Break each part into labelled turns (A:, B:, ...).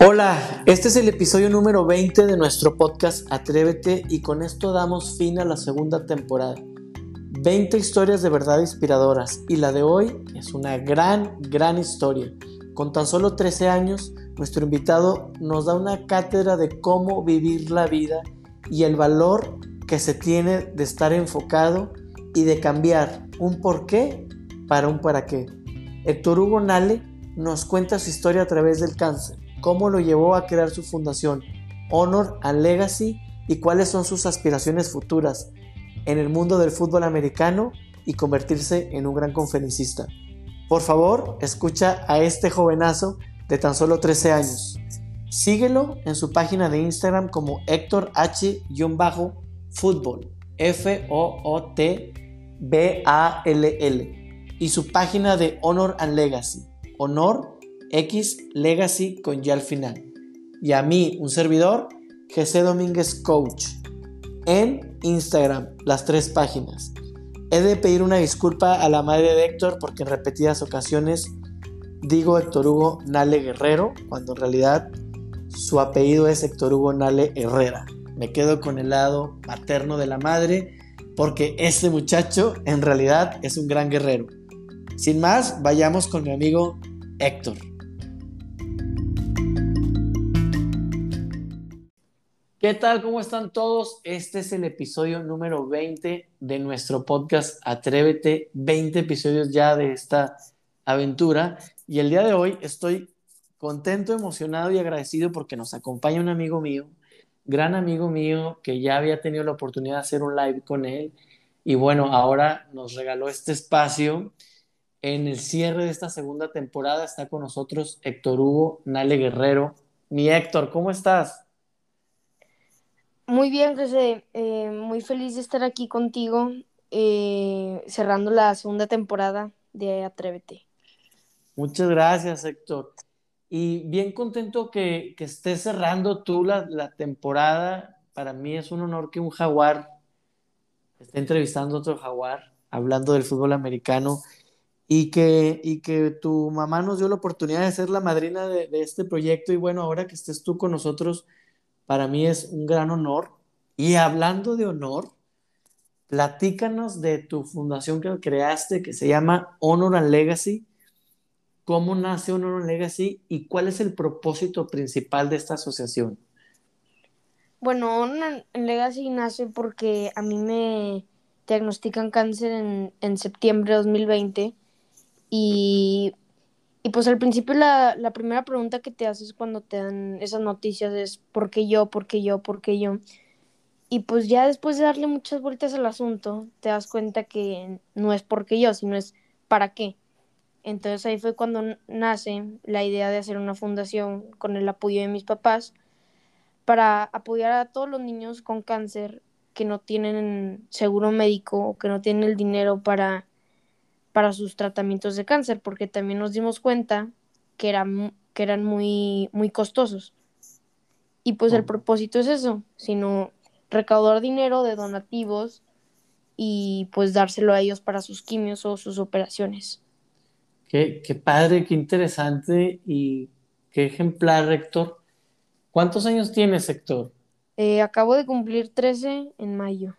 A: Hola, este es el episodio número 20 de nuestro podcast Atrévete y con esto damos fin a la segunda temporada. 20 historias de verdad inspiradoras y la de hoy es una gran, gran historia. Con tan solo 13 años, nuestro invitado nos da una cátedra de cómo vivir la vida y el valor que se tiene de estar enfocado y de cambiar un por qué para un para qué. Héctor Hugo Nale nos cuenta su historia a través del cáncer cómo lo llevó a crear su fundación Honor and Legacy y cuáles son sus aspiraciones futuras en el mundo del fútbol americano y convertirse en un gran conferencista. Por favor, escucha a este jovenazo de tan solo 13 años. Síguelo en su página de Instagram como Héctor H-Fútbol, F-O-O-T-B-A-L-L, y su página de Honor and Legacy, Honor X Legacy con ya al final. Y a mí, un servidor, GC Domínguez Coach. En Instagram, las tres páginas. He de pedir una disculpa a la madre de Héctor porque en repetidas ocasiones digo Héctor Hugo Nale Guerrero, cuando en realidad su apellido es Héctor Hugo Nale Herrera. Me quedo con el lado paterno de la madre porque este muchacho en realidad es un gran guerrero. Sin más, vayamos con mi amigo Héctor. ¿Qué tal? ¿Cómo están todos? Este es el episodio número 20 de nuestro podcast Atrévete. 20 episodios ya de esta aventura. Y el día de hoy estoy contento, emocionado y agradecido porque nos acompaña un amigo mío, gran amigo mío, que ya había tenido la oportunidad de hacer un live con él. Y bueno, ahora nos regaló este espacio. En el cierre de esta segunda temporada está con nosotros Héctor Hugo Nale Guerrero. Mi Héctor, ¿cómo estás?
B: Muy bien, José. Eh, muy feliz de estar aquí contigo, eh, cerrando la segunda temporada de Atrévete.
A: Muchas gracias, Héctor. Y bien contento que, que estés cerrando tú la, la, temporada. Para mí es un honor que un jaguar esté entrevistando a otro jaguar, hablando del fútbol americano, y que, y que tu mamá nos dio la oportunidad de ser la madrina de, de este proyecto. Y bueno, ahora que estés tú con nosotros, para mí es un gran honor. Y hablando de honor, platícanos de tu fundación que creaste que se llama Honor and Legacy. ¿Cómo nace Honor and Legacy y cuál es el propósito principal de esta asociación?
B: Bueno, Honor and Legacy nace porque a mí me diagnostican cáncer en, en septiembre de 2020 y y pues al principio la, la, primera pregunta que te haces cuando te dan esas noticias es ¿por qué yo? ¿por qué yo? ¿por qué yo? Y pues ya después de darle muchas vueltas al asunto, te das cuenta que no es porque yo, sino es para qué. Entonces ahí fue cuando nace la idea de hacer una fundación con el apoyo de mis papás para apoyar a todos los niños con cáncer que no tienen seguro médico o que no tienen el dinero para para sus tratamientos de cáncer, porque también nos dimos cuenta que eran, que eran muy, muy costosos. Y pues el propósito es eso, sino recaudar dinero de donativos y pues dárselo a ellos para sus quimios o sus operaciones.
A: Qué, qué padre, qué interesante y qué ejemplar, Héctor. ¿Cuántos años tienes, Héctor?
B: Eh, acabo de cumplir 13 en mayo.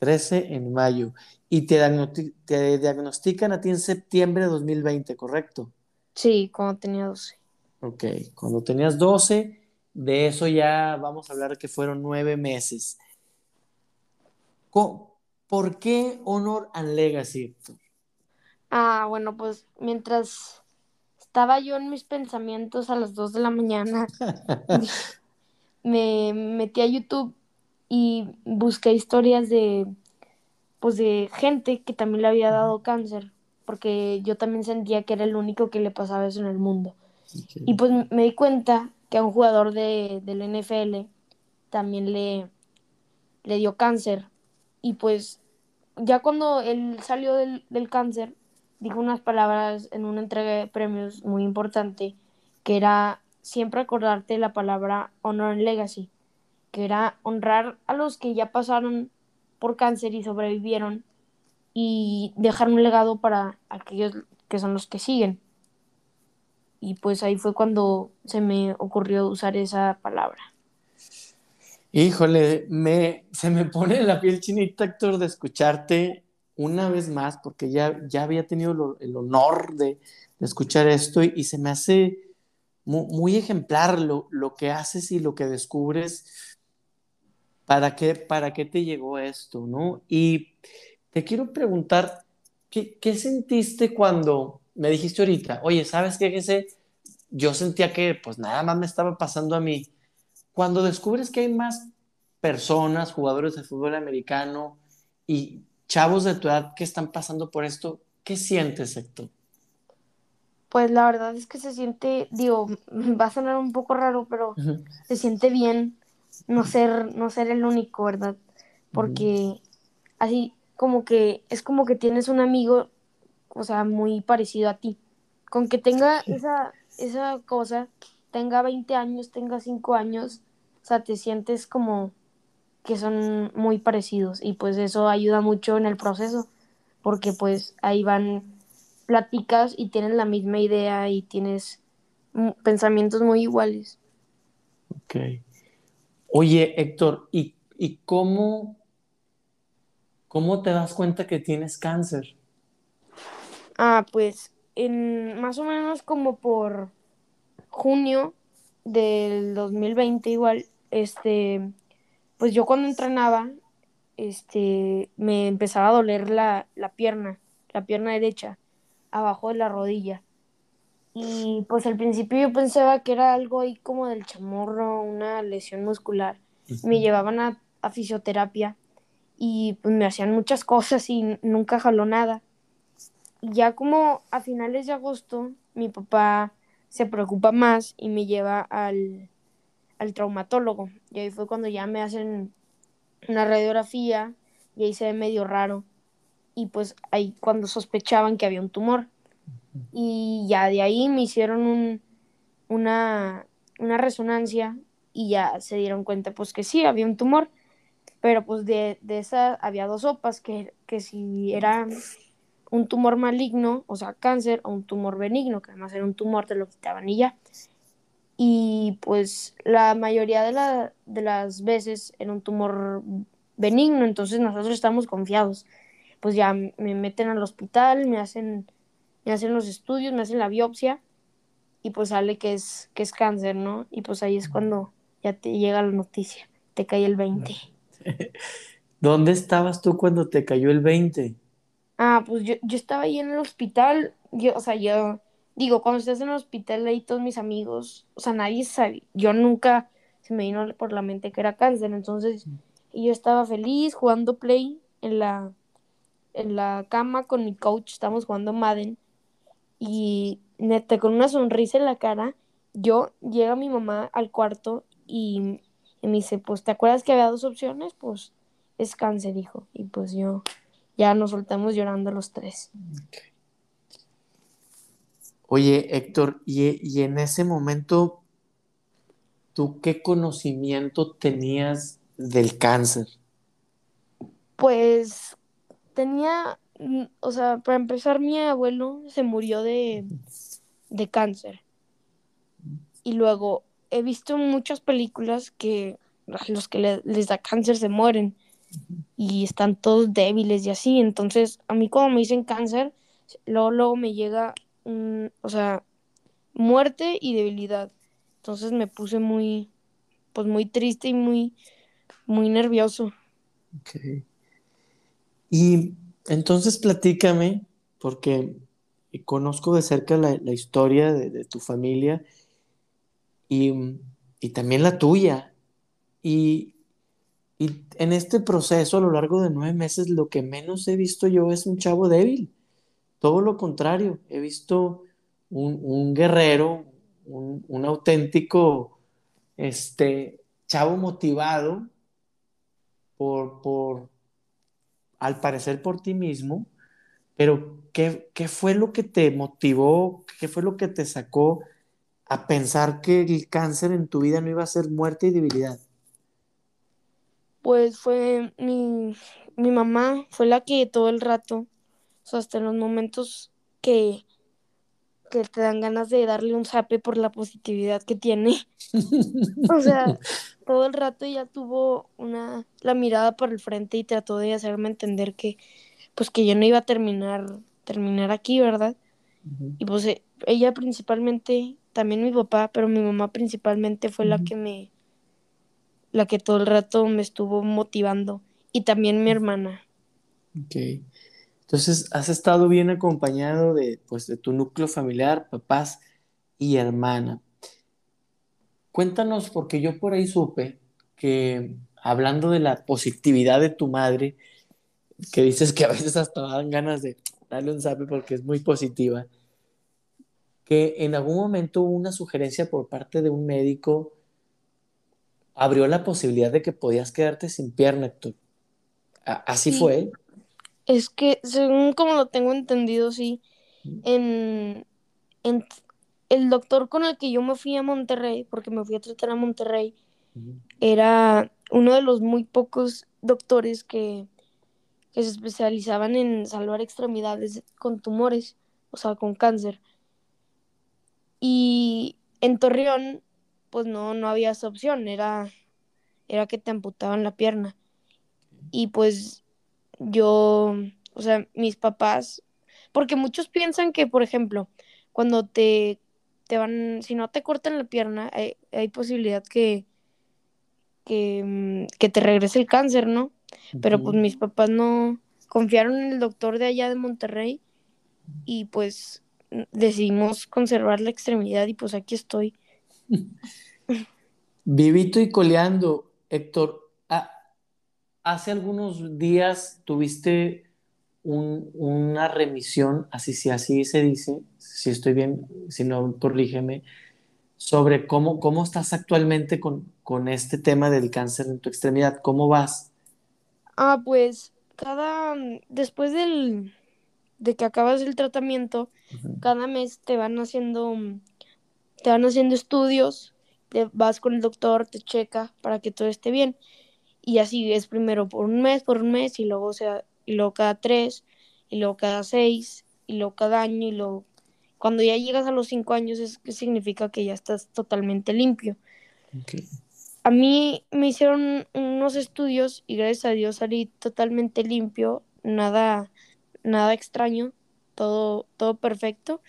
A: 13 en mayo. Y te, te, diagnostican a ti en septiembre de 2020, ¿correcto?
B: Sí, cuando tenía 12.
A: Ok, cuando tenías 12, de eso ya vamos a hablar que fueron nueve meses. ¿Por qué Honor and Legacy?
B: Ah, bueno, pues mientras estaba yo en mis pensamientos a las 2 de la mañana, me metí a YouTube y busqué historias de pues de gente que también le había dado cáncer, porque yo también sentía que era el único que le pasaba eso en el mundo. Y pues me di cuenta que a un jugador de, del NFL también le, le dio cáncer. Y pues ya cuando él salió del, del cáncer, dijo unas palabras en una entrega de premios muy importante, que era siempre acordarte la palabra honor and legacy que era honrar a los que ya pasaron por cáncer y sobrevivieron y dejar un legado para aquellos que son los que siguen. y pues ahí fue cuando se me ocurrió usar esa palabra.
A: Híjole, me, se me pone la piel chinita, Héctor, de escucharte una vez más, porque ya, ya había tenido el honor de, escuchar esto y, se me hace muy, ejemplar lo, lo, que haces y lo que descubres. ¿Para qué, ¿Para qué te llegó esto? ¿no? Y te quiero preguntar, ¿qué, qué sentiste cuando me dijiste ahorita, oye, ¿sabes qué? Yo sentía que pues nada más me estaba pasando a mí cuando descubres que hay más personas, jugadores de fútbol americano y chavos de tu edad que están pasando por esto, ¿qué sientes, Héctor?
B: Pues la verdad es que se siente, digo, va a sonar un poco raro, pero se siente bien no ser, no ser el único, ¿verdad? Porque así como que es como que tienes un amigo, o sea, muy parecido a ti. Con que tenga esa, esa cosa, tenga 20 años, tenga 5 años, o sea, te sientes como que son muy parecidos y pues eso ayuda mucho en el proceso porque pues ahí van platicas y tienen la misma idea y tienes pensamientos muy iguales.
A: Ok. Oye, Héctor, ¿y, y cómo, cómo te das cuenta que tienes cáncer?
B: Ah, pues en más o menos como por junio del 2020 igual, este, pues yo cuando entrenaba, este, me empezaba a doler la, pierna, la pierna derecha, abajo de la rodilla. Y pues al principio yo pensaba que era algo ahí como del chamorro, una lesión muscular. Me llevaban a, a, fisioterapia y pues me hacían muchas cosas y nunca jaló nada. Y ya como a finales de agosto, mi papá se preocupa más y me lleva al, traumatólogo. Y ahí fue cuando ya me hacen una radiografía y ahí se ve medio raro. Y pues ahí cuando sospechaban que había un tumor. Y ya de ahí me hicieron un, una, una resonancia y ya se dieron cuenta pues que sí, había un tumor. Pero pues de, de esa había dos sopas que, que si era un tumor maligno, o sea, cáncer, o un tumor benigno, que además era un tumor, te lo quitaban y ya. Y pues la mayoría de, de las veces era un tumor benigno, entonces nosotros estamos confiados. Pues ya me meten al hospital, me hacen, me hacen los estudios, me hacen la biopsia y pues sale que es, que es cáncer, ¿no? Y pues ahí es cuando ya te llega la noticia, te cae el 20.
A: ¿Dónde estabas tú cuando te cayó el 20?
B: Ah, pues yo, yo estaba ahí en el hospital, yo, o sea, yo digo, cuando estás en el hospital ahí todos mis amigos, o sea, nadie sabe, yo nunca se me vino por la mente que era cáncer, entonces yo estaba feliz jugando play en la en la cama con mi coach, estamos jugando Madden y neta con una sonrisa en la cara, yo llega mi mamá al cuarto y, y me dice, pues, ¿te acuerdas que había dos opciones? Pues es cáncer, hijo. Y pues yo ya nos soltamos llorando los tres.
A: Oye, Héctor, y, en ese momento, ¿tú qué conocimiento tenías del cáncer?
B: Pues tenía, o sea, para empezar, mi abuelo se murió de, de cáncer. Y luego he visto muchas películas que los que les da cáncer se mueren y están todos débiles y así. Entonces, a mí como me dicen cáncer, luego, luego me llega, o sea, muerte y debilidad. Entonces me puse muy, pues muy triste y muy, muy nervioso.
A: Ok. Y entonces platícame, porque conozco de cerca la, historia de, tu familia y, y, también la tuya. Y y en este proceso, a lo largo de nueve meses, lo que menos he visto yo es un chavo débil. Todo lo contrario, he visto un, guerrero, un, auténtico este, chavo motivado por, por, al parecer por ti mismo, pero ¿qué, ¿qué fue lo que te motivó? ¿Qué fue lo que te sacó a pensar que el cáncer en tu vida no iba a ser muerte y debilidad?
B: pues fue mi, mamá, fue la que todo el rato, hasta en los momentos que, que te dan ganas de darle un zape por la positividad que tiene. o sea, todo el rato ya tuvo una la mirada por el frente y trató de hacerme entender que pues que yo no iba a terminar terminar aquí, ¿verdad? Y pues eh, ella principalmente, también mi papá, pero mi mamá principalmente fue la que me la que todo el rato me estuvo motivando y también mi hermana.
A: Ok. Entonces, has estado bien acompañado de, pues, de tu núcleo familiar, papás y hermana. Cuéntanos, porque yo por ahí supe que, hablando de la positividad de tu madre, que dices que a veces hasta dan ganas de darle un zape porque es muy positiva, que en algún momento hubo una sugerencia por parte de un médico, abrió la posibilidad de que podías quedarte sin pierna, Héctor. ¿Así fue?
B: Es que, según como lo tengo entendido, sí, en, el doctor con el que yo me fui a Monterrey, porque me fui a tratar a Monterrey, era uno de los muy pocos doctores que, que se especializaban en salvar extremidades con tumores, o sea, con cáncer. Y en Torreón, pues no, no había esa opción, era, era que te amputaban la pierna. Y pues yo, o sea, mis papás, porque muchos piensan que, por ejemplo, cuando te, te van, si no te cortan la pierna, hay, posibilidad que, que, mm, que, te regrese el cáncer, ¿no? Pero pues mis papás no confiaron en el doctor de allá de Monterrey y pues decidimos conservar la extremidad y pues aquí estoy.
A: Vivito y coleando, Héctor, hace algunos días tuviste una remisión, así si así se dice, si estoy bien, si no, corrígeme, sobre cómo, cómo estás actualmente con, con este tema del cáncer en tu extremidad. ¿Cómo vas?
B: Ah, pues cada, después del, de que acabas el tratamiento, cada mes te van haciendo, te van haciendo estudios, te vas con el doctor, te checa para que todo esté bien y así es primero por un mes, por un mes, y luego, sea, y luego cada tres, y luego cada seis, y luego cada año, y luego cuando ya llegas a los cinco años es que significa que ya estás totalmente limpio. A mí me hicieron unos estudios y gracias a Dios salí totalmente limpio, nada, nada extraño, todo, todo perfecto.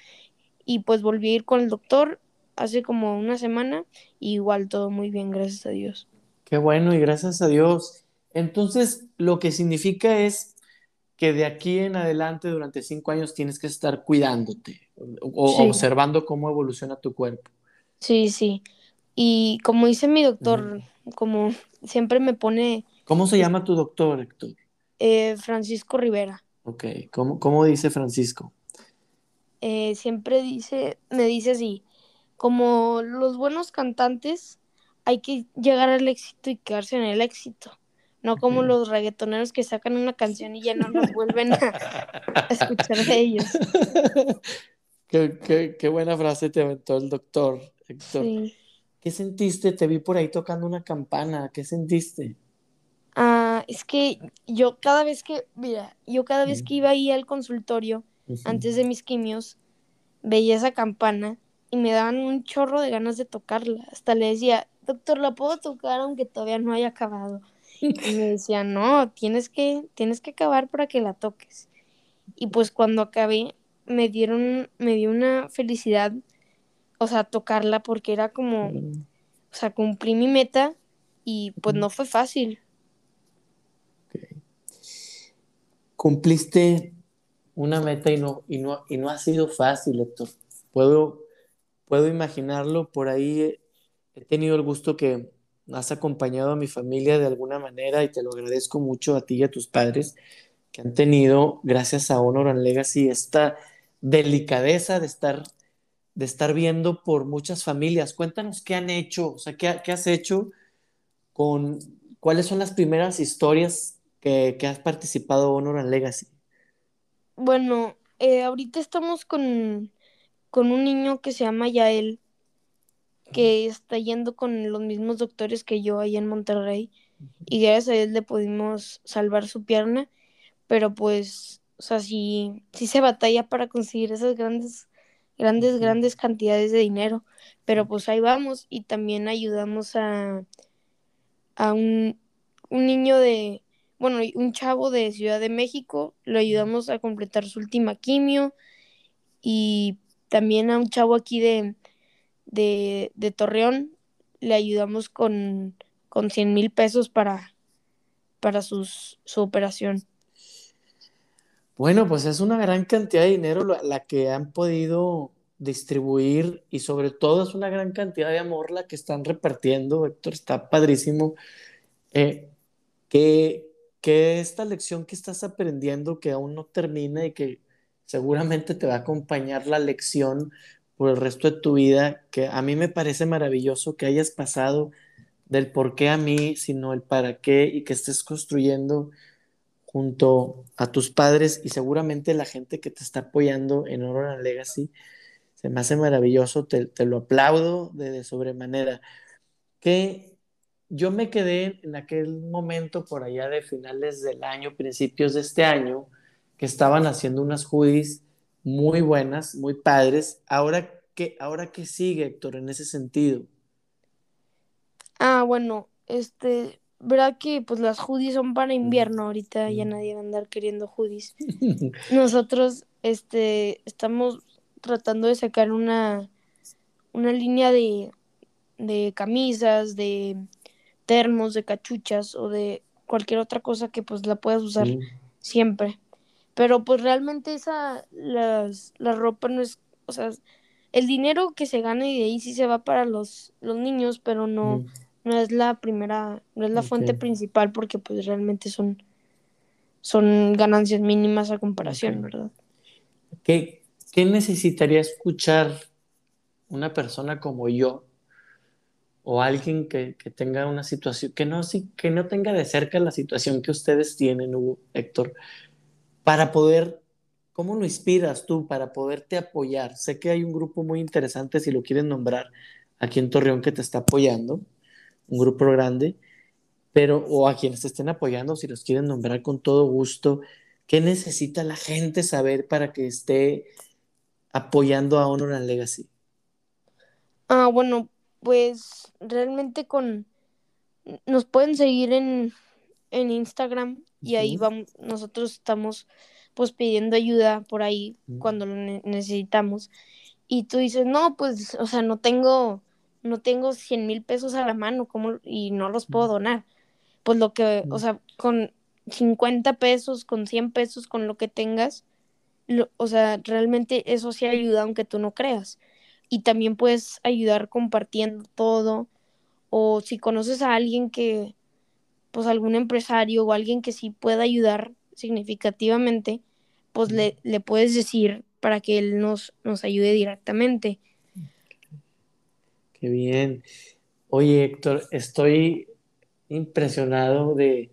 B: Y pues volví a ir con el doctor hace como una semana, y igual todo muy bien, gracias a Dios.
A: Qué bueno y gracias a Dios. Entonces, lo que significa es que de aquí en adelante, durante cinco años, tienes que estar cuidándote o observando cómo evoluciona tu cuerpo.
B: Sí, sí. Y como dice mi doctor, como siempre me pone...
A: ¿Cómo se llama tu doctor, Héctor?
B: Eh, Francisco Rivera.
A: Ok, ¿cómo, cómo dice Francisco?
B: Eh, siempre dice, me dice así, como los buenos cantantes hay que llegar al éxito y quedarse en el éxito. No como los reggaetoneros que sacan una canción y ya no nos vuelven a, escuchar de ellos.
A: Qué, buena frase te aventó el doctor, Héctor. ¿Qué sentiste? Te vi por ahí tocando una campana. ¿Qué sentiste?
B: Ah, es que yo cada vez que, mira, yo cada vez que iba ahí al consultorio, antes de mis quimios, veía esa campana y me daban un chorro de ganas de tocarla. Hasta le decía, doctor, ¿la puedo tocar aunque todavía no haya acabado? Y me decía, no, tienes que, tienes que acabar para que la toques. Y pues cuando acabé, me dieron, me dio una felicidad, o sea, tocarla porque era como, o sea, cumplí mi meta y pues no fue fácil.
A: Cumpliste una meta y no, y no, y no ha sido fácil, doctor. Puedo, puedo imaginarlo por ahí he tenido el gusto que has acompañado a mi familia de alguna manera y te lo agradezco mucho a ti y a tus padres que han tenido, gracias a Honor and Legacy, esta delicadeza de estar, de estar viendo por muchas familias. Cuéntanos qué han hecho, o sea, qué, has hecho con, cuáles son las primeras historias que, has participado Honor and Legacy.
B: Bueno, eh, ahorita estamos con, con un niño que se llama Yael que está yendo con los mismos doctores que yo ahí en Monterrey y gracias a él le pudimos salvar su pierna, pero pues, o sea, sí, sí se batalla para conseguir esas grandes, grandes, grandes cantidades de dinero, pero pues ahí vamos y también ayudamos a, a un, un niño de, bueno, un chavo de Ciudad de México, lo ayudamos a completar su última quimio y también a un chavo aquí de, de, de Torreón, le ayudamos con, con 100 mil pesos para, para sus, su operación.
A: Bueno, pues es una gran cantidad de dinero la, que han podido distribuir y sobre todo es una gran cantidad de amor la que están repartiendo, Héctor, está padrísimo. Eh, que, que esta lección que estás aprendiendo, que aún no termina y que seguramente te va a acompañar la lección por el resto de tu vida, que a mí me parece maravilloso que hayas pasado del por qué a mí, sino el para qué y que estés construyendo junto a tus padres y seguramente la gente que te está apoyando en Aurora Legacy. Se me hace maravilloso, te, lo aplaudo de, de sobremanera. ¿Qué, yo me quedé en aquel momento por allá de finales del año, principios de este año, que estaban haciendo unas hoodies muy buenas, muy padres. Ahora qué, ahora qué sigue, Héctor, en ese sentido.
B: Ah, bueno, este, verdad que pues las hoodies son para invierno, ahorita ya nadie va a andar queriendo hoodies. Nosotros, este, estamos tratando de sacar una, una línea de, de camisas, de termos, de cachuchas o de cualquier otra cosa que pues la puedas usar siempre. Pero pues realmente esa, las, la ropa no es, o sea, el dinero que se gana y de ahí sí se va para los, los niños, pero no, mm. no es la primera, no es la fuente principal porque pues realmente son, son ganancias mínimas a comparación, ¿verdad?
A: ¿Qué, ¿Qué necesitaría escuchar una persona como yo o alguien que, que, tenga una situación, que no, que no tenga de cerca la situación que ustedes tienen, Hugo, Héctor, para poder, ¿cómo lo inspiras tú para poderte apoyar? Sé que hay un grupo muy interesante, si lo quieren nombrar, aquí en Torreón que te está apoyando, un grupo grande, pero, o a quienes te estén apoyando, si los quieren nombrar con todo gusto, ¿qué necesita la gente saber para que esté apoyando a Honor and Legacy?
B: Ah, bueno, pues realmente con nos pueden seguir en, en Instagram y ahí vamos, nosotros estamos pues pidiendo ayuda por ahí cuando lo necesitamos. Y tú dices, no, pues, o sea, no tengo, no tengo 100 mil pesos a la mano ¿cómo? y no los puedo donar. Pues lo que, o sea, con 50 pesos, con 100 pesos, con lo que tengas, o sea, realmente eso sí ayuda aunque tú no creas y también puedes ayudar compartiendo todo o si conoces a alguien que, pues algún empresario o alguien que sí pueda ayudar significativamente, pues le, le puedes decir para que él nos, nos ayude directamente.
A: Qué bien. Oye, Héctor, estoy impresionado de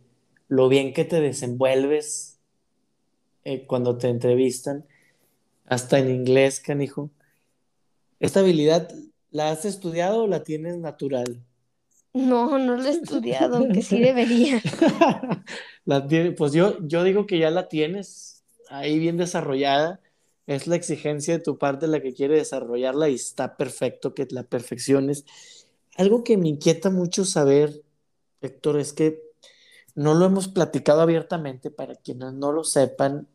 A: lo bien que te desenvuelves eh, cuando te entrevistan, hasta en inglés, canijo. ¿Esta habilidad la has estudiado o la tienes natural?
B: No, no la he estudiado, aunque sí debería.
A: pues yo, yo digo que ya la tienes ahí bien desarrollada. Es la exigencia de tu parte la que quiere desarrollarla y está perfecto que la perfecciones. Algo que me inquieta mucho saber, Héctor, es que no lo hemos platicado abiertamente para quienes no lo sepan.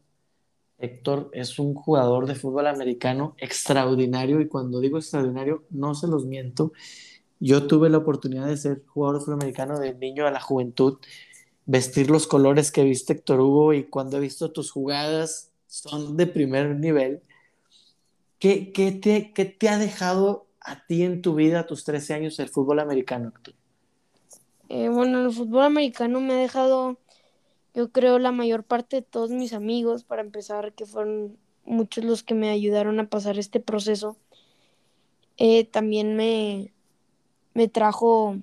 A: Héctor es un jugador de fútbol americano extraordinario y cuando digo extraordinario no se los miento. Yo tuve la oportunidad de ser jugador de fútbol americano de niño a la juventud, vestir los colores que viste Héctor Hugo y cuando he visto tus jugadas son de primer nivel. ¿Qué, qué, te, qué te ha dejado a ti en tu vida a tus 13 años el fútbol americano, Héctor?
B: Eh, bueno, el fútbol americano me ha dejado yo creo la mayor parte de todos mis amigos, para empezar, que fueron muchos los que me ayudaron a pasar este proceso, eh, también me, me trajo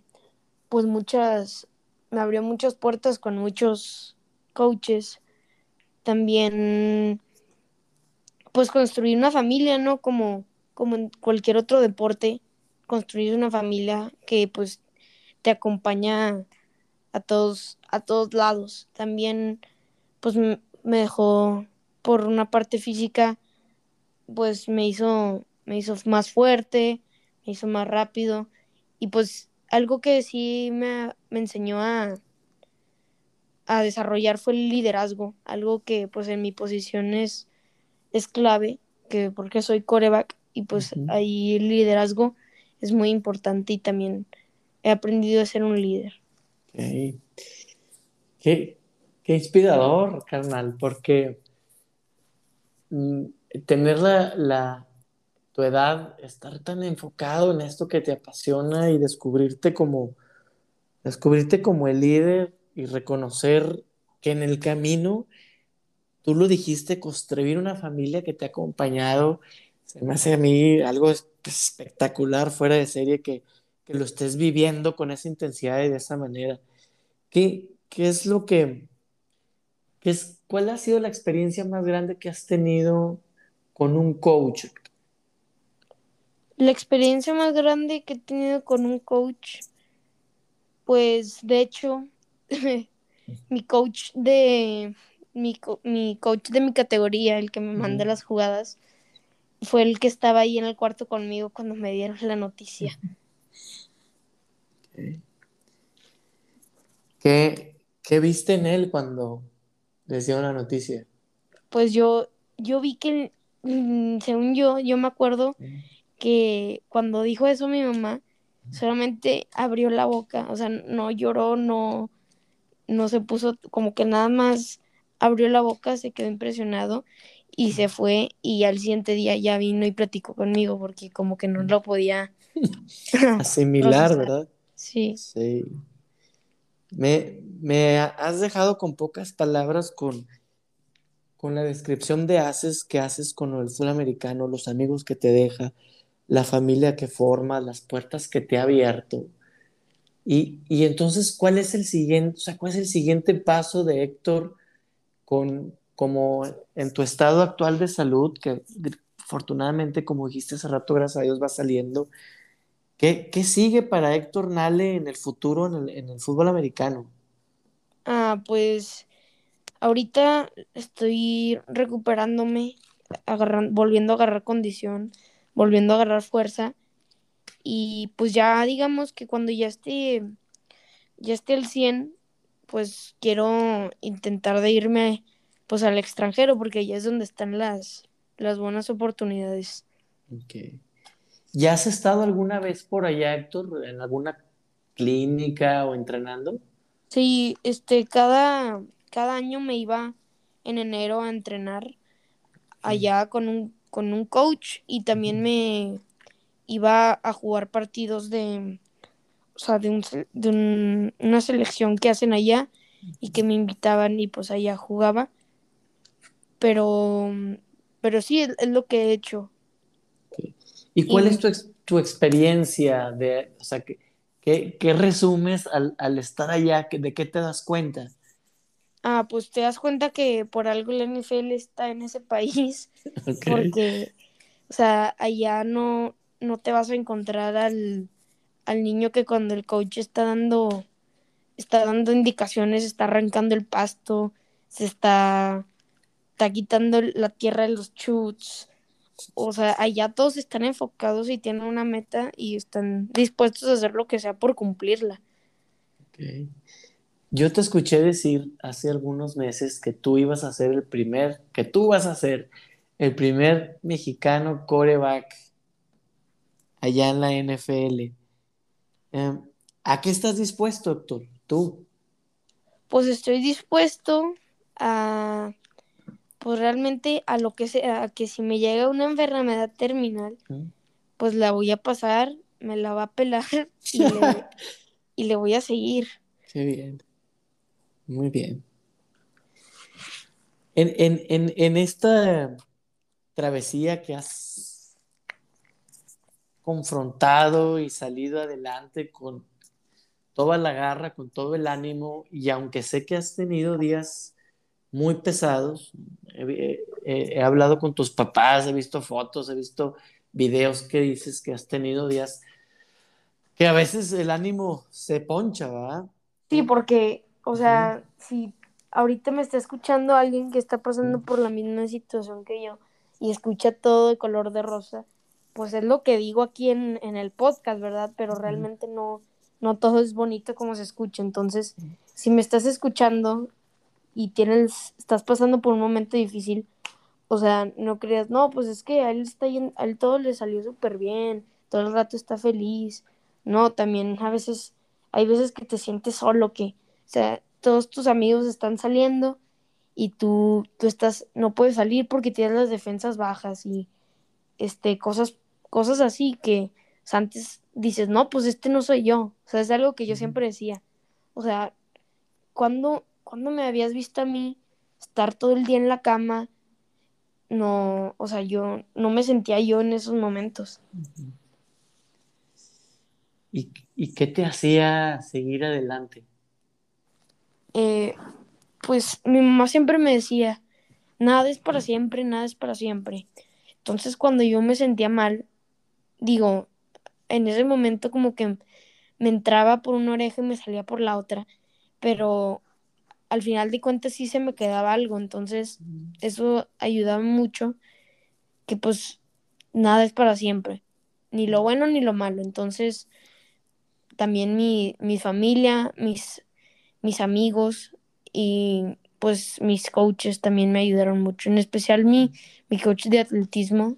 B: pues muchas, me abrió muchas puertas con muchos coaches. También pues construir una familia, ¿no? Como, como en cualquier otro deporte, construir una familia que pues te acompaña a todos, a todos lados. También, pues me dejó por una parte física, pues me hizo, me hizo más fuerte, me hizo más rápido y pues algo que sí me, me enseñó a, a desarrollar fue el liderazgo, algo que pues en mi posición es, es clave, que porque soy coreback y pues ahí el liderazgo es muy importante y también he aprendido a ser un líder.
A: Qué, qué inspirador, carnal, porque mm, tener la, la, tu edad, estar tan enfocado en esto que te apasiona y descubrirte como, descubrirte como el líder y reconocer que en el camino, tú lo dijiste, construir una familia que te ha acompañado, se me hace a mí algo espectacular, fuera de serie, que, que lo estés viviendo con esa intensidad y de esa manera. ¿Qué, qué es lo que, qué es, cuál ha sido la experiencia más grande que has tenido con un coach?
B: La experiencia más grande que he tenido con un coach, pues de hecho, mi coach de mi, mi, coach de mi categoría, el que me manda las jugadas, fue el que estaba ahí en el cuarto conmigo cuando me dieron la noticia.
A: ¿Qué, ¿Qué, viste en él cuando les dio la noticia?
B: Pues yo, yo vi que, mm, según yo, yo me acuerdo que cuando dijo eso mi mamá, solamente abrió la boca, o sea, no lloró, no, no se puso como que nada más abrió la boca, se quedó impresionado y se fue y al siguiente día ya vino y platicó conmigo porque como que no lo podía
A: asimilar, ¿verdad?
B: Sí.
A: Sí. Me, me, has dejado con pocas palabras con, con la descripción de haces que haces con el fútbol americano, los amigos que te deja, la familia que forma, las puertas que te ha abierto. Y, y, entonces, ¿cuál es el siguiente, o sea, cuál es el siguiente paso de Héctor con, como en tu estado actual de salud, que afortunadamente, como dijiste hace rato, gracias a Dios va saliendo? ¿Qué, qué sigue para Héctor Nale en el futuro en el, en el fútbol americano?
B: Ah, pues ahorita estoy recuperándome, agarrando, volviendo a agarrar condición volviendo a agarrar fuerza. Y pues ya digamos que cuando ya esté, ya esté al 100, pues quiero intentar de irme pues al extranjero porque allá es donde están las, las buenas oportunidades.
A: Okay. ¿Ya has estado alguna vez por allá, Héctor, en alguna clínica o entrenando?
B: Sí, este, cada, cada año me iba en enero a entrenar allá con un con un coach y también me iba a jugar partidos de, o sea, de, un, de una selección que hacen allá y que me invitaban y pues allá jugaba. Pero, pero sí, es, lo que he hecho.
A: ¿Y cuál es tu, tu, experiencia de, o sea, qué, qué, resumes al, al, estar allá? ¿De qué te das cuenta?
B: Ah, pues te das cuenta que por algo la NFL está en ese país. Porque, o sea, allá no, no te vas a encontrar al, al niño que cuando el coach está dando, está dando indicaciones, está arrancando el pasto, se está, está quitando la tierra de los chutes. O sea, allá todos están enfocados y tienen una meta y están dispuestos a hacer lo que sea por cumplirla.
A: Okay. Yo te escuché decir hace algunos meses que tú ibas a ser el primer, que tú vas a ser el primer mexicano coreback allá en la NFL. Em, ¿A qué estás dispuesto, Héctor? Tú.
B: Pues estoy dispuesto a, pues realmente a lo que sea, a que si me llega una enfermedad terminal, pues la voy a pasar, me la va a pelar y le, y le voy a seguir.
A: Qué bien. Muy bien. En, esta travesía que has confrontado y salido adelante con toda la garra, con todo el ánimo, y aunque sé que has tenido días muy pesados, he, he, hablado con tus papás, he visto fotos, he visto videos que dices que has tenido días que a veces el ánimo se poncha, ¿verdad?
B: Sí, porque o sea, si ahorita me está escuchando alguien que está pasando por la misma situación que yo y escucha todo de color de rosa, pues es lo que digo aquí en, en el podcast, ¿verdad? Pero realmente no, no todo es bonito como se escucha. Entonces, si me estás escuchando y tienes, estás pasando por un momento difícil, o sea, no creas, no, pues es que a él, está a él todo le salió súper bien, todo el rato está feliz. No, también a veces, hay veces que te sientes solo, que, sea, todos tus amigos están saliendo y tú, tú estás, no puedes salir porque tienes las defensas bajas y este, cosas, cosas así que antes dices, no, pues este no soy yo. O sea, es algo que yo siempre decía. O sea, cuando cuando me habías visto a mí estar todo el día en la cama? No, o sea, yo no me sentía yo en esos momentos.
A: ¿Y, y qué te hacía seguir adelante?
B: Eh, pues mi mamá siempre me decía, nada es para siempre, nada es para siempre. Entonces cuando yo me sentía mal, digo, en ese momento como que me entraba por una oreja y me salía por la otra, pero al final de cuentas sí se me quedaba algo, entonces eso ayudaba mucho, que pues nada es para siempre, ni lo bueno ni lo malo, entonces también mi, mi familia, mis, mis amigos y pues mis coaches también me ayudaron mucho, en especial mi, mi coach de atletismo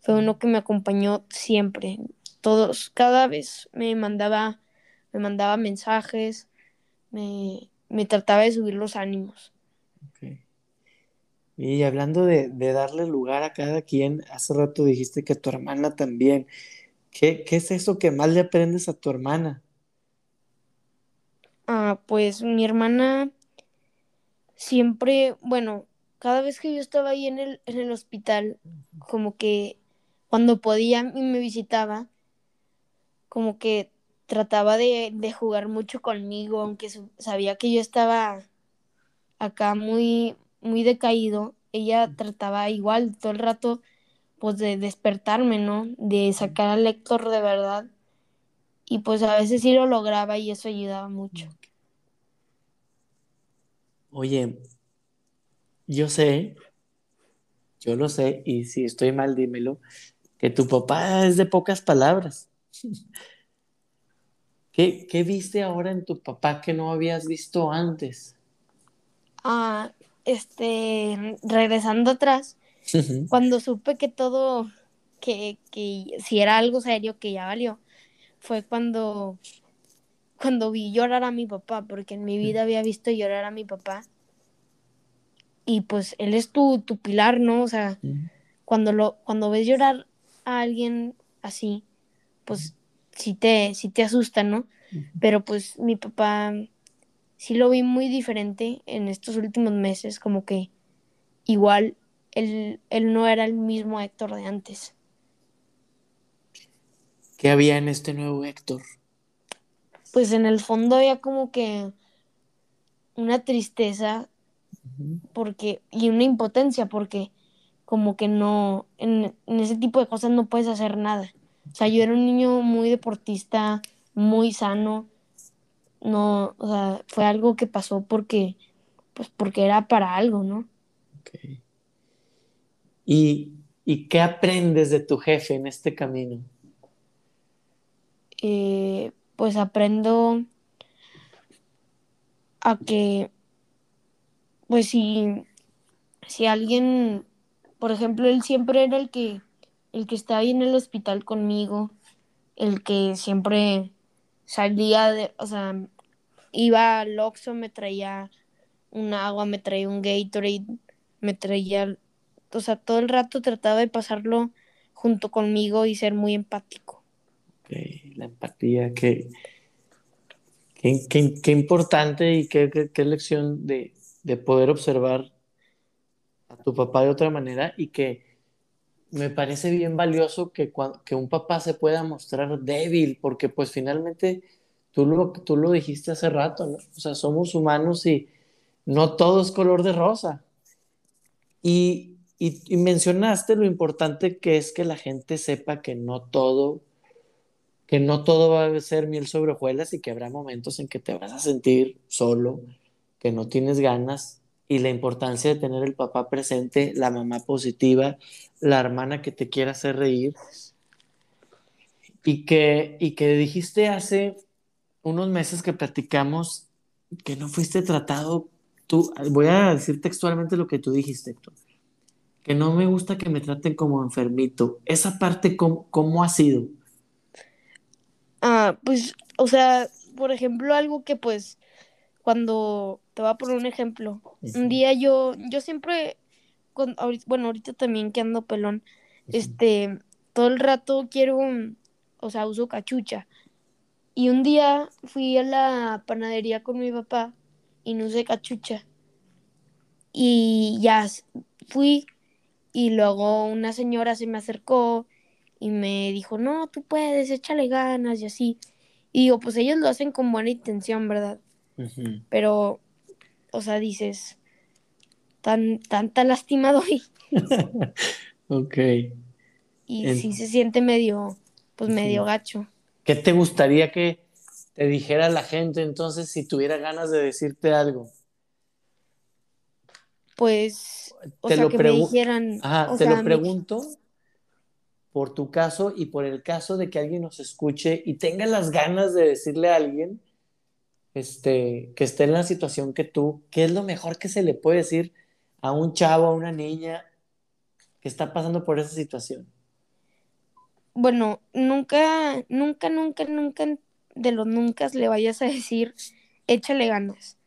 B: fue uno que me acompañó siempre, todos, cada vez me mandaba, me mandaba mensajes, me, me trataba de subir los ánimos.
A: Y hablando de, darle lugar a cada quien, hace rato dijiste que tu hermana también. ¿Qué, es eso que más le aprendes a tu hermana?
B: Ah, pues mi hermana siempre, bueno, cada vez que yo estaba ahí en el, en el hospital, como que cuando podía y me visitaba, como que trataba de, jugar mucho conmigo, aunque sabía que yo estaba acá muy, muy decaído, ella trataba igual todo el rato pues de despertarme, ¿no? De sacar al lector de verdad. Y pues a veces sí lo lograba y eso ayudaba mucho.
A: Oye, yo sé, yo lo sé, y si estoy mal, dímelo, que tu papá es de pocas palabras. ¿Qué, viste ahora en tu papá que no habías visto antes?
B: Ah, este, regresando atrás, cuando supe que todo, que, que si era algo serio, que ya valió, fue cuando, cuando vi llorar a mi papá, porque en mi vida había visto llorar a mi papá. Y pues él es tu, tu pilar, ¿no? O sea, cuando, lo, cuando ves llorar a alguien así, pues sí te, sí te asusta, ¿no? Pero pues mi papá sí lo vi muy diferente en estos últimos meses, como que igual él, él no era el mismo Héctor de antes.
A: ¿Qué había en este nuevo Héctor?
B: Pues en el fondo había como que una tristeza porque y una impotencia porque como que no en, en, ese tipo de cosas no puedes hacer nada o sea, yo era un niño muy deportista, muy sano. No, o sea, fue algo que pasó porque, pues porque era para algo, ¿no?
A: Okay. ¿Y, qué aprendes de tu jefe en este camino?
B: Pues aprendo a que, pues si, si alguien, por ejemplo, él siempre era el que el que estaba ahí en el hospital conmigo, el que siempre salía de, o sea, iba al Oxxo, me traía un agua, me traía un Gatorade, me traía, o sea, todo el rato trataba de pasarlo junto conmigo y ser muy empático.
A: La empatía, qué, qué, importante y qué, qué, lección de, de poder observar a tu papá de otra manera y que me parece bien valioso que, que un papá se pueda mostrar débil, porque pues finalmente tú lo, tú lo dijiste hace rato, ¿no? O sea, somos humanos y no todo es color de rosa. Y, y, mencionaste lo importante que es que la gente sepa que no todo, que no todo va a ser miel sobre hojuelas y que habrá momentos en que te vas a sentir solo, que no tienes ganas y la importancia de tener el papá presente, la mamá positiva, la hermana que te quiera hacer reír. Y que, y que dijiste hace unos meses que platicamos que no fuiste tratado, tú, voy a decir textualmente lo que tú dijiste, Héctor, que no me gusta que me traten como enfermito. Esa parte, ¿cómo, cómo ha sido?
B: Ah, pues, o sea, por ejemplo, algo que pues, cuando, te voy a poner un ejemplo, un día yo, yo siempre, bueno, ahorita también que ando pelón, este, todo el rato quiero, o sea, uso cachucha. Y un día fui a la panadería con mi papá y no usé cachucha. Y ya fui y luego una señora se me acercó y me dijo, no, tú puedes, échale ganas y así. Y digo, pues ellos lo hacen con buena intención, ¿verdad? Pero, o sea, dices, tan, tanta lástima doy.
A: ok.
B: Y sí se siente medio, pues medio gacho.
A: ¿Qué te gustaría que te dijera la gente entonces si tuviera ganas de decirte algo?
B: Pues, o sea, que me dijeran...
A: Ajá, te lo pregunto por tu caso y por el caso de que alguien nos escuche y tenga las ganas de decirle a alguien este, que esté en la situación que tú, ¿qué es lo mejor que se le puede decir a un chavo, a una niña que está pasando por esa situación?
B: Bueno, nunca, nunca, nunca, nunca de los nunca le vayas a decir, échale ganas.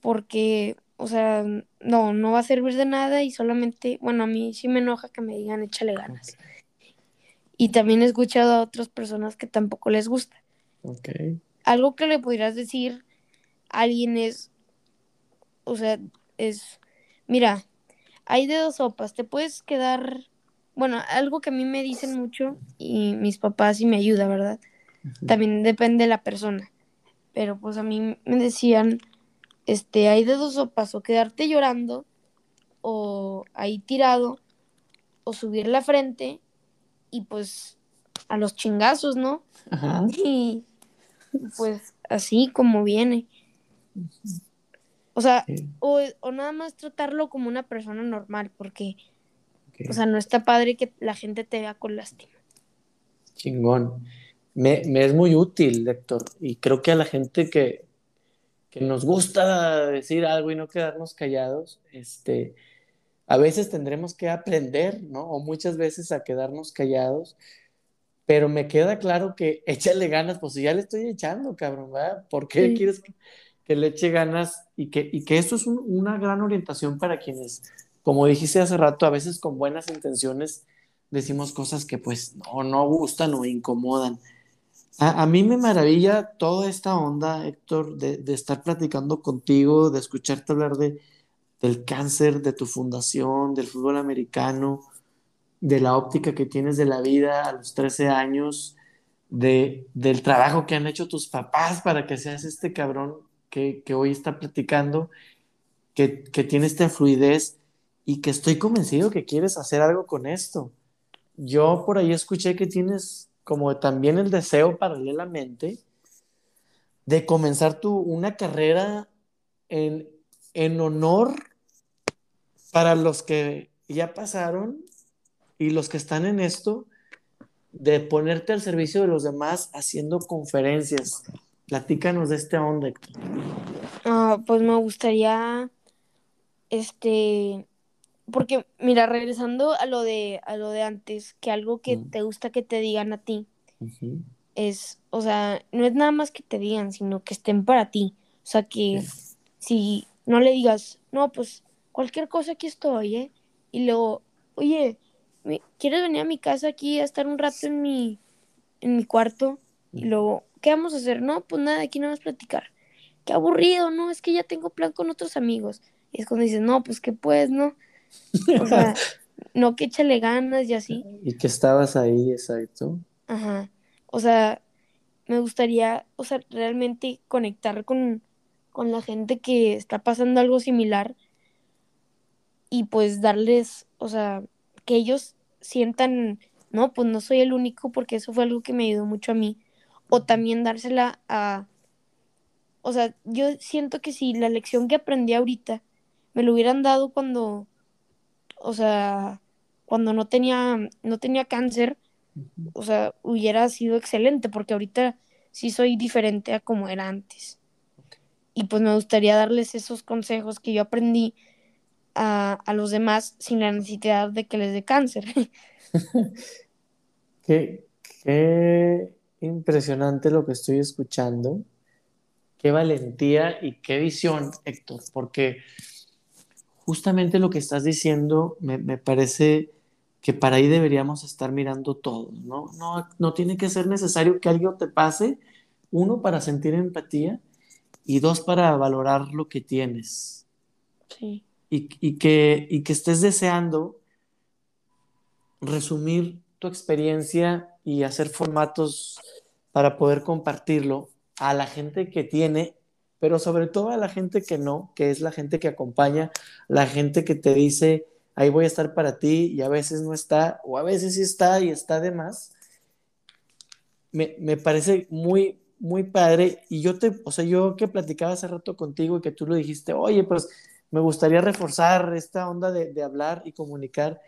B: Porque, o sea, no, no va a servir de nada y solamente, bueno, a mí sí me enoja que me digan, échale ganas. Y también he escuchado a otras personas que tampoco les gusta. Algo que le podrías decir a alguien es, o sea, es, mira, hay de dos sopas, te puedes quedar, bueno, algo que a mí me dicen mucho y mis papás y me ayuda, ¿verdad? También depende de la persona. Pero pues a mí me decían, este, hay de dos sopas, o quedarte llorando, o ahí tirado, o subir la frente y pues a los chingazos, ¿no? Ajá. Y pues así como viene. O sea, o, nada más tratarlo como una persona normal, porque, o sea, no está padre que la gente te vea con lástima.
A: Chingón. Me, me es muy útil, Héctor, y creo que a la gente que, que nos gusta decir algo y no quedarnos callados, este, a veces tendremos que aprender, ¿no? O muchas veces a quedarnos callados, pero me queda claro que échale ganas, pues ya le estoy echando, cabrón, ¿verdad? ¿Por qué quieres que, le eche ganas? Y que, y que esto es una gran orientación para quienes, como dijiste hace rato, a veces con buenas intenciones decimos cosas que pues no, no gustan o incomodan. A, mí me maravilla toda esta onda, Héctor, de, de estar platicando contigo, de escucharte hablar de, del cáncer, de tu fundación, del fútbol americano, de la óptica que tienes de la vida a los 13 años, de, del trabajo que han hecho tus papás para que seas este cabrón que, hoy está platicando, que, que tiene esta fluidez y que estoy convencido que quieres hacer algo con esto. Yo por ahí escuché que tienes como también el deseo paralelamente de comenzar tu, una carrera en, en honor para los que ya pasaron y los que están en esto, de ponerte al servicio de los demás haciendo conferencias. Platícanos de este onda.
B: Ah, pues me gustaría, este, porque mira, regresando a lo de, a lo de antes, que algo que te gusta que te digan a ti, es, o sea, no es nada más que te digan, sino que estén para ti. O sea, que si no le digas, no, pues cualquier cosa aquí estoy, ¿eh? Y luego, oye, ¿quieres venir a mi casa aquí a estar un rato en mi, en mi cuarto? Y luego, ¿qué vamos a hacer? No, pues nada, aquí no vas a platicar. Qué aburrido, ¿no? Es que ya tengo plan con otros amigos. Y es cuando dices, no, pues que pues, ¿no? O sea, no que échale ganas y así.
A: Y que estabas ahí, exacto.
B: Ajá. O sea, me gustaría, o sea, realmente conectar con, con la gente que está pasando algo similar y pues darles, o sea, que ellos sientan, no, pues no soy el único porque eso fue algo que me ayudó mucho a mí. O también dársela a, o sea, yo siento que si la lección que aprendí ahorita me lo hubieran dado cuando, o sea, cuando no tenía, no tenía cáncer, o sea, hubiera sido excelente, porque ahorita sí soy diferente a como era antes. Y pues me gustaría darles esos consejos que yo aprendí a, los demás sin la necesidad de que les dé cáncer.
A: qué, qué impresionante lo que estoy escuchando. Qué valentía y qué visión, Héctor, porque justamente lo que estás diciendo me, me parece que para ahí deberíamos estar mirando todos, ¿no? ¿no? No tiene que ser necesario que algo te pase, uno, para sentir empatía y dos, para valorar lo que tienes. Sí. Y, y, que, y que estés deseando resumir tu experiencia y hacer formatos para poder compartirlo a la gente que tiene, pero sobre todo a la gente que no, que es la gente que acompaña, la gente que te dice, ahí voy a estar para ti y a veces no está, o a veces sí está y está de más. Me, me parece muy, muy padre. Y yo te, o sea, yo que platicaba hace rato contigo y que tú lo dijiste, oye, pues me gustaría reforzar esta onda de, de hablar y comunicar.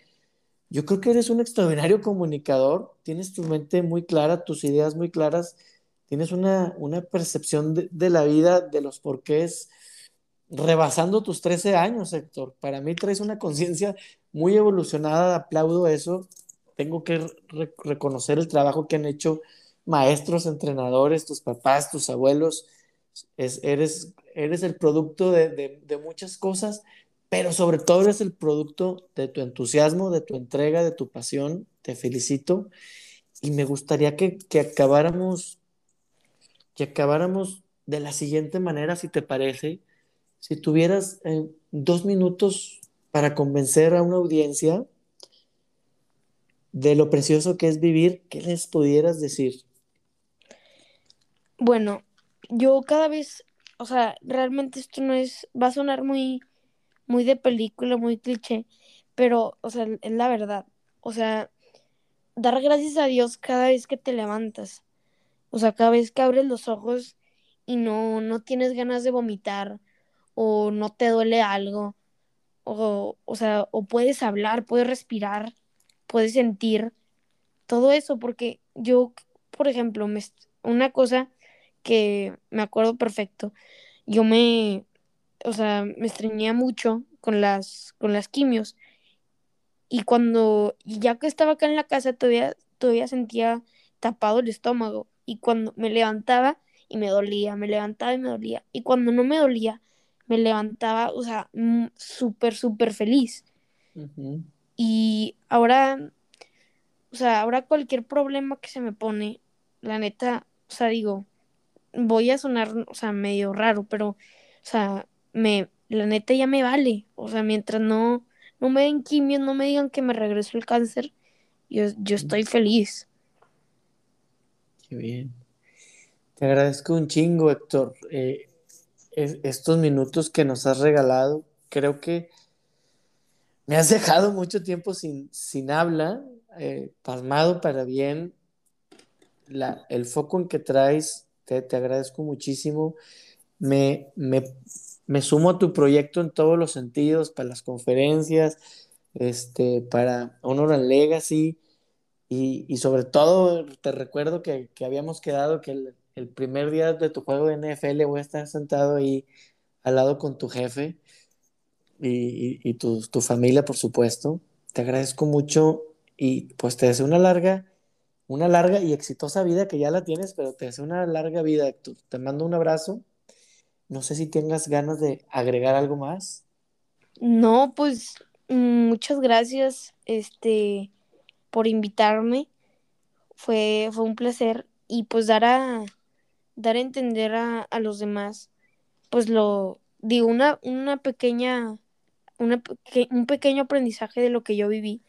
A: Yo creo que eres un extraordinario comunicador, tienes tu mente muy clara, tus ideas muy claras, tienes una, una percepción de, de la vida, de los porqués, rebasando tus 13 años, Héctor. Para mí traes una conciencia muy evolucionada, aplaudo eso. Tengo que reconocer el trabajo que han hecho maestros, entrenadores, tus papás, tus abuelos. eres, eres el producto de, muchas cosas, pero sobre todo eres el producto de tu entusiasmo, de tu entrega, de tu pasión. Te felicito. Y me gustaría que, que acabáramos, que acabáramos de la siguiente manera, si te parece si tuvieras eh, dos minutos para convencer a una audiencia de lo precioso que es vivir, ¿qué les pudieras decir?
B: Bueno, yo cada vez, o sea, realmente esto no es, va a sonar muy, muy de película, muy cliché, pero, o sea, es la verdad. O sea, dar gracias a Dios cada vez que te levantas. O sea, cada vez que abres los ojos y no, no tienes ganas de vomitar o no te duele algo, o, o sea, o puedes hablar, puedes respirar, puedes sentir, todo eso, porque yo, por ejemplo, me, una cosa que me acuerdo perfecto, yo me, o sea, me estreñía mucho con las, con las quimios, y cuando, ya que estaba acá en la casa, todavía, todavía sentía tapado el estómago, y cuando me levantaba y me dolía, me levantaba y me dolía, y cuando no me dolía, me levantaba, o sea, mm, súper, súper feliz. Y ahora, o sea, ahora cualquier problema que se me pone, la neta, o sea, digo, voy a sonar, o sea, medio raro, pero, o sea, me, la neta ya me vale. O sea, mientras no, no me den quimio, no me digan que me regresó el cáncer, yo, yo estoy feliz.
A: Qué bien. Te agradezco un chingo, Héctor. Eh, estos minutos que nos has regalado. Creo que me has dejado mucho tiempo sin, sin habla, eh, pasmado para bien. La, el foco en que traes, te, te agradezco muchísimo. Me, me, me, sumo a tu proyecto en todos los sentidos, para las conferencias, este, para Honor and Legacy. Y, y sobre todo, te recuerdo que, que habíamos quedado que el, el primer día de tu juego de NFL voy a estar sentado ahí al lado con tu jefe y, tu, familia, por supuesto. Te agradezco mucho y pues te deseo una larga, una larga y exitosa vida que ya la tienes, pero te deseo una larga vida. Te mando un abrazo. No sé si tengas ganas de agregar algo más.
B: No, pues mm, muchas gracias este por invitarme. Fue, fue un placer y pues dar a, dar a entender a, los demás, pues lo digo, una, una pequeña, un pequeño aprendizaje de lo que yo viví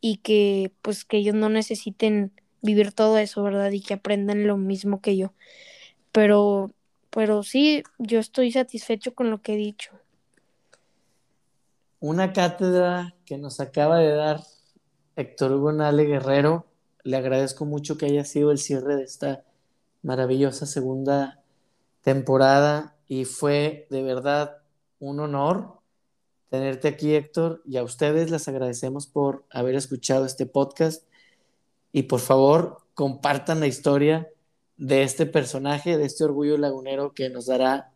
B: y que pues que ellos no necesiten vivir todo eso, ¿verdad? Y que aprendan lo mismo que yo. Pero, pero sí, yo estoy satisfecho con lo que he dicho.
A: Una cátedra que nos acaba de dar Héctor Hugo Nale Guerrero. Le agradezco mucho que haya sido el cierre de esta maravillosa segunda temporada y fue de verdad un honor tenerte aquí, Héctor, y a ustedes les agradecemos por haber escuchado este podcast. y por favor compartan la historia de este personaje, de este orgullo lagunero que nos dará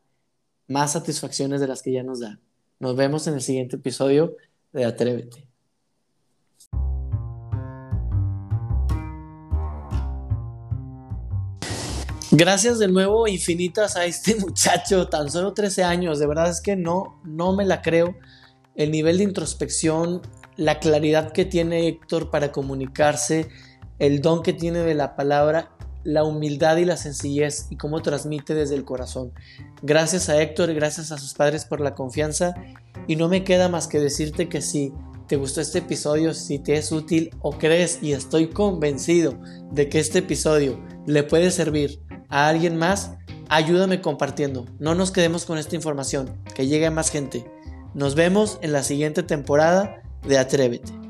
A: más satisfacciones de las que ya nos da. Nos vemos en el siguiente episodio de Atrévete. Gracias de nuevo infinitas a este muchacho, tan solo 13 años, de verdad es que no, no me la creo. El nivel de introspección, la claridad que tiene Héctor para comunicarse, el don que tiene de la palabra, la humildad y la sencillez y cómo transmite desde el corazón. Gracias a Héctor, gracias a sus padres por la confianza y no me queda más que decirte que si te gustó este episodio, si te es útil o crees y estoy convencido de que este episodio le puede servir a alguien más, ayúdame compartiendo. No nos quedemos con esta información, que llegue a más gente. Nos vemos en la siguiente temporada de Atrévete.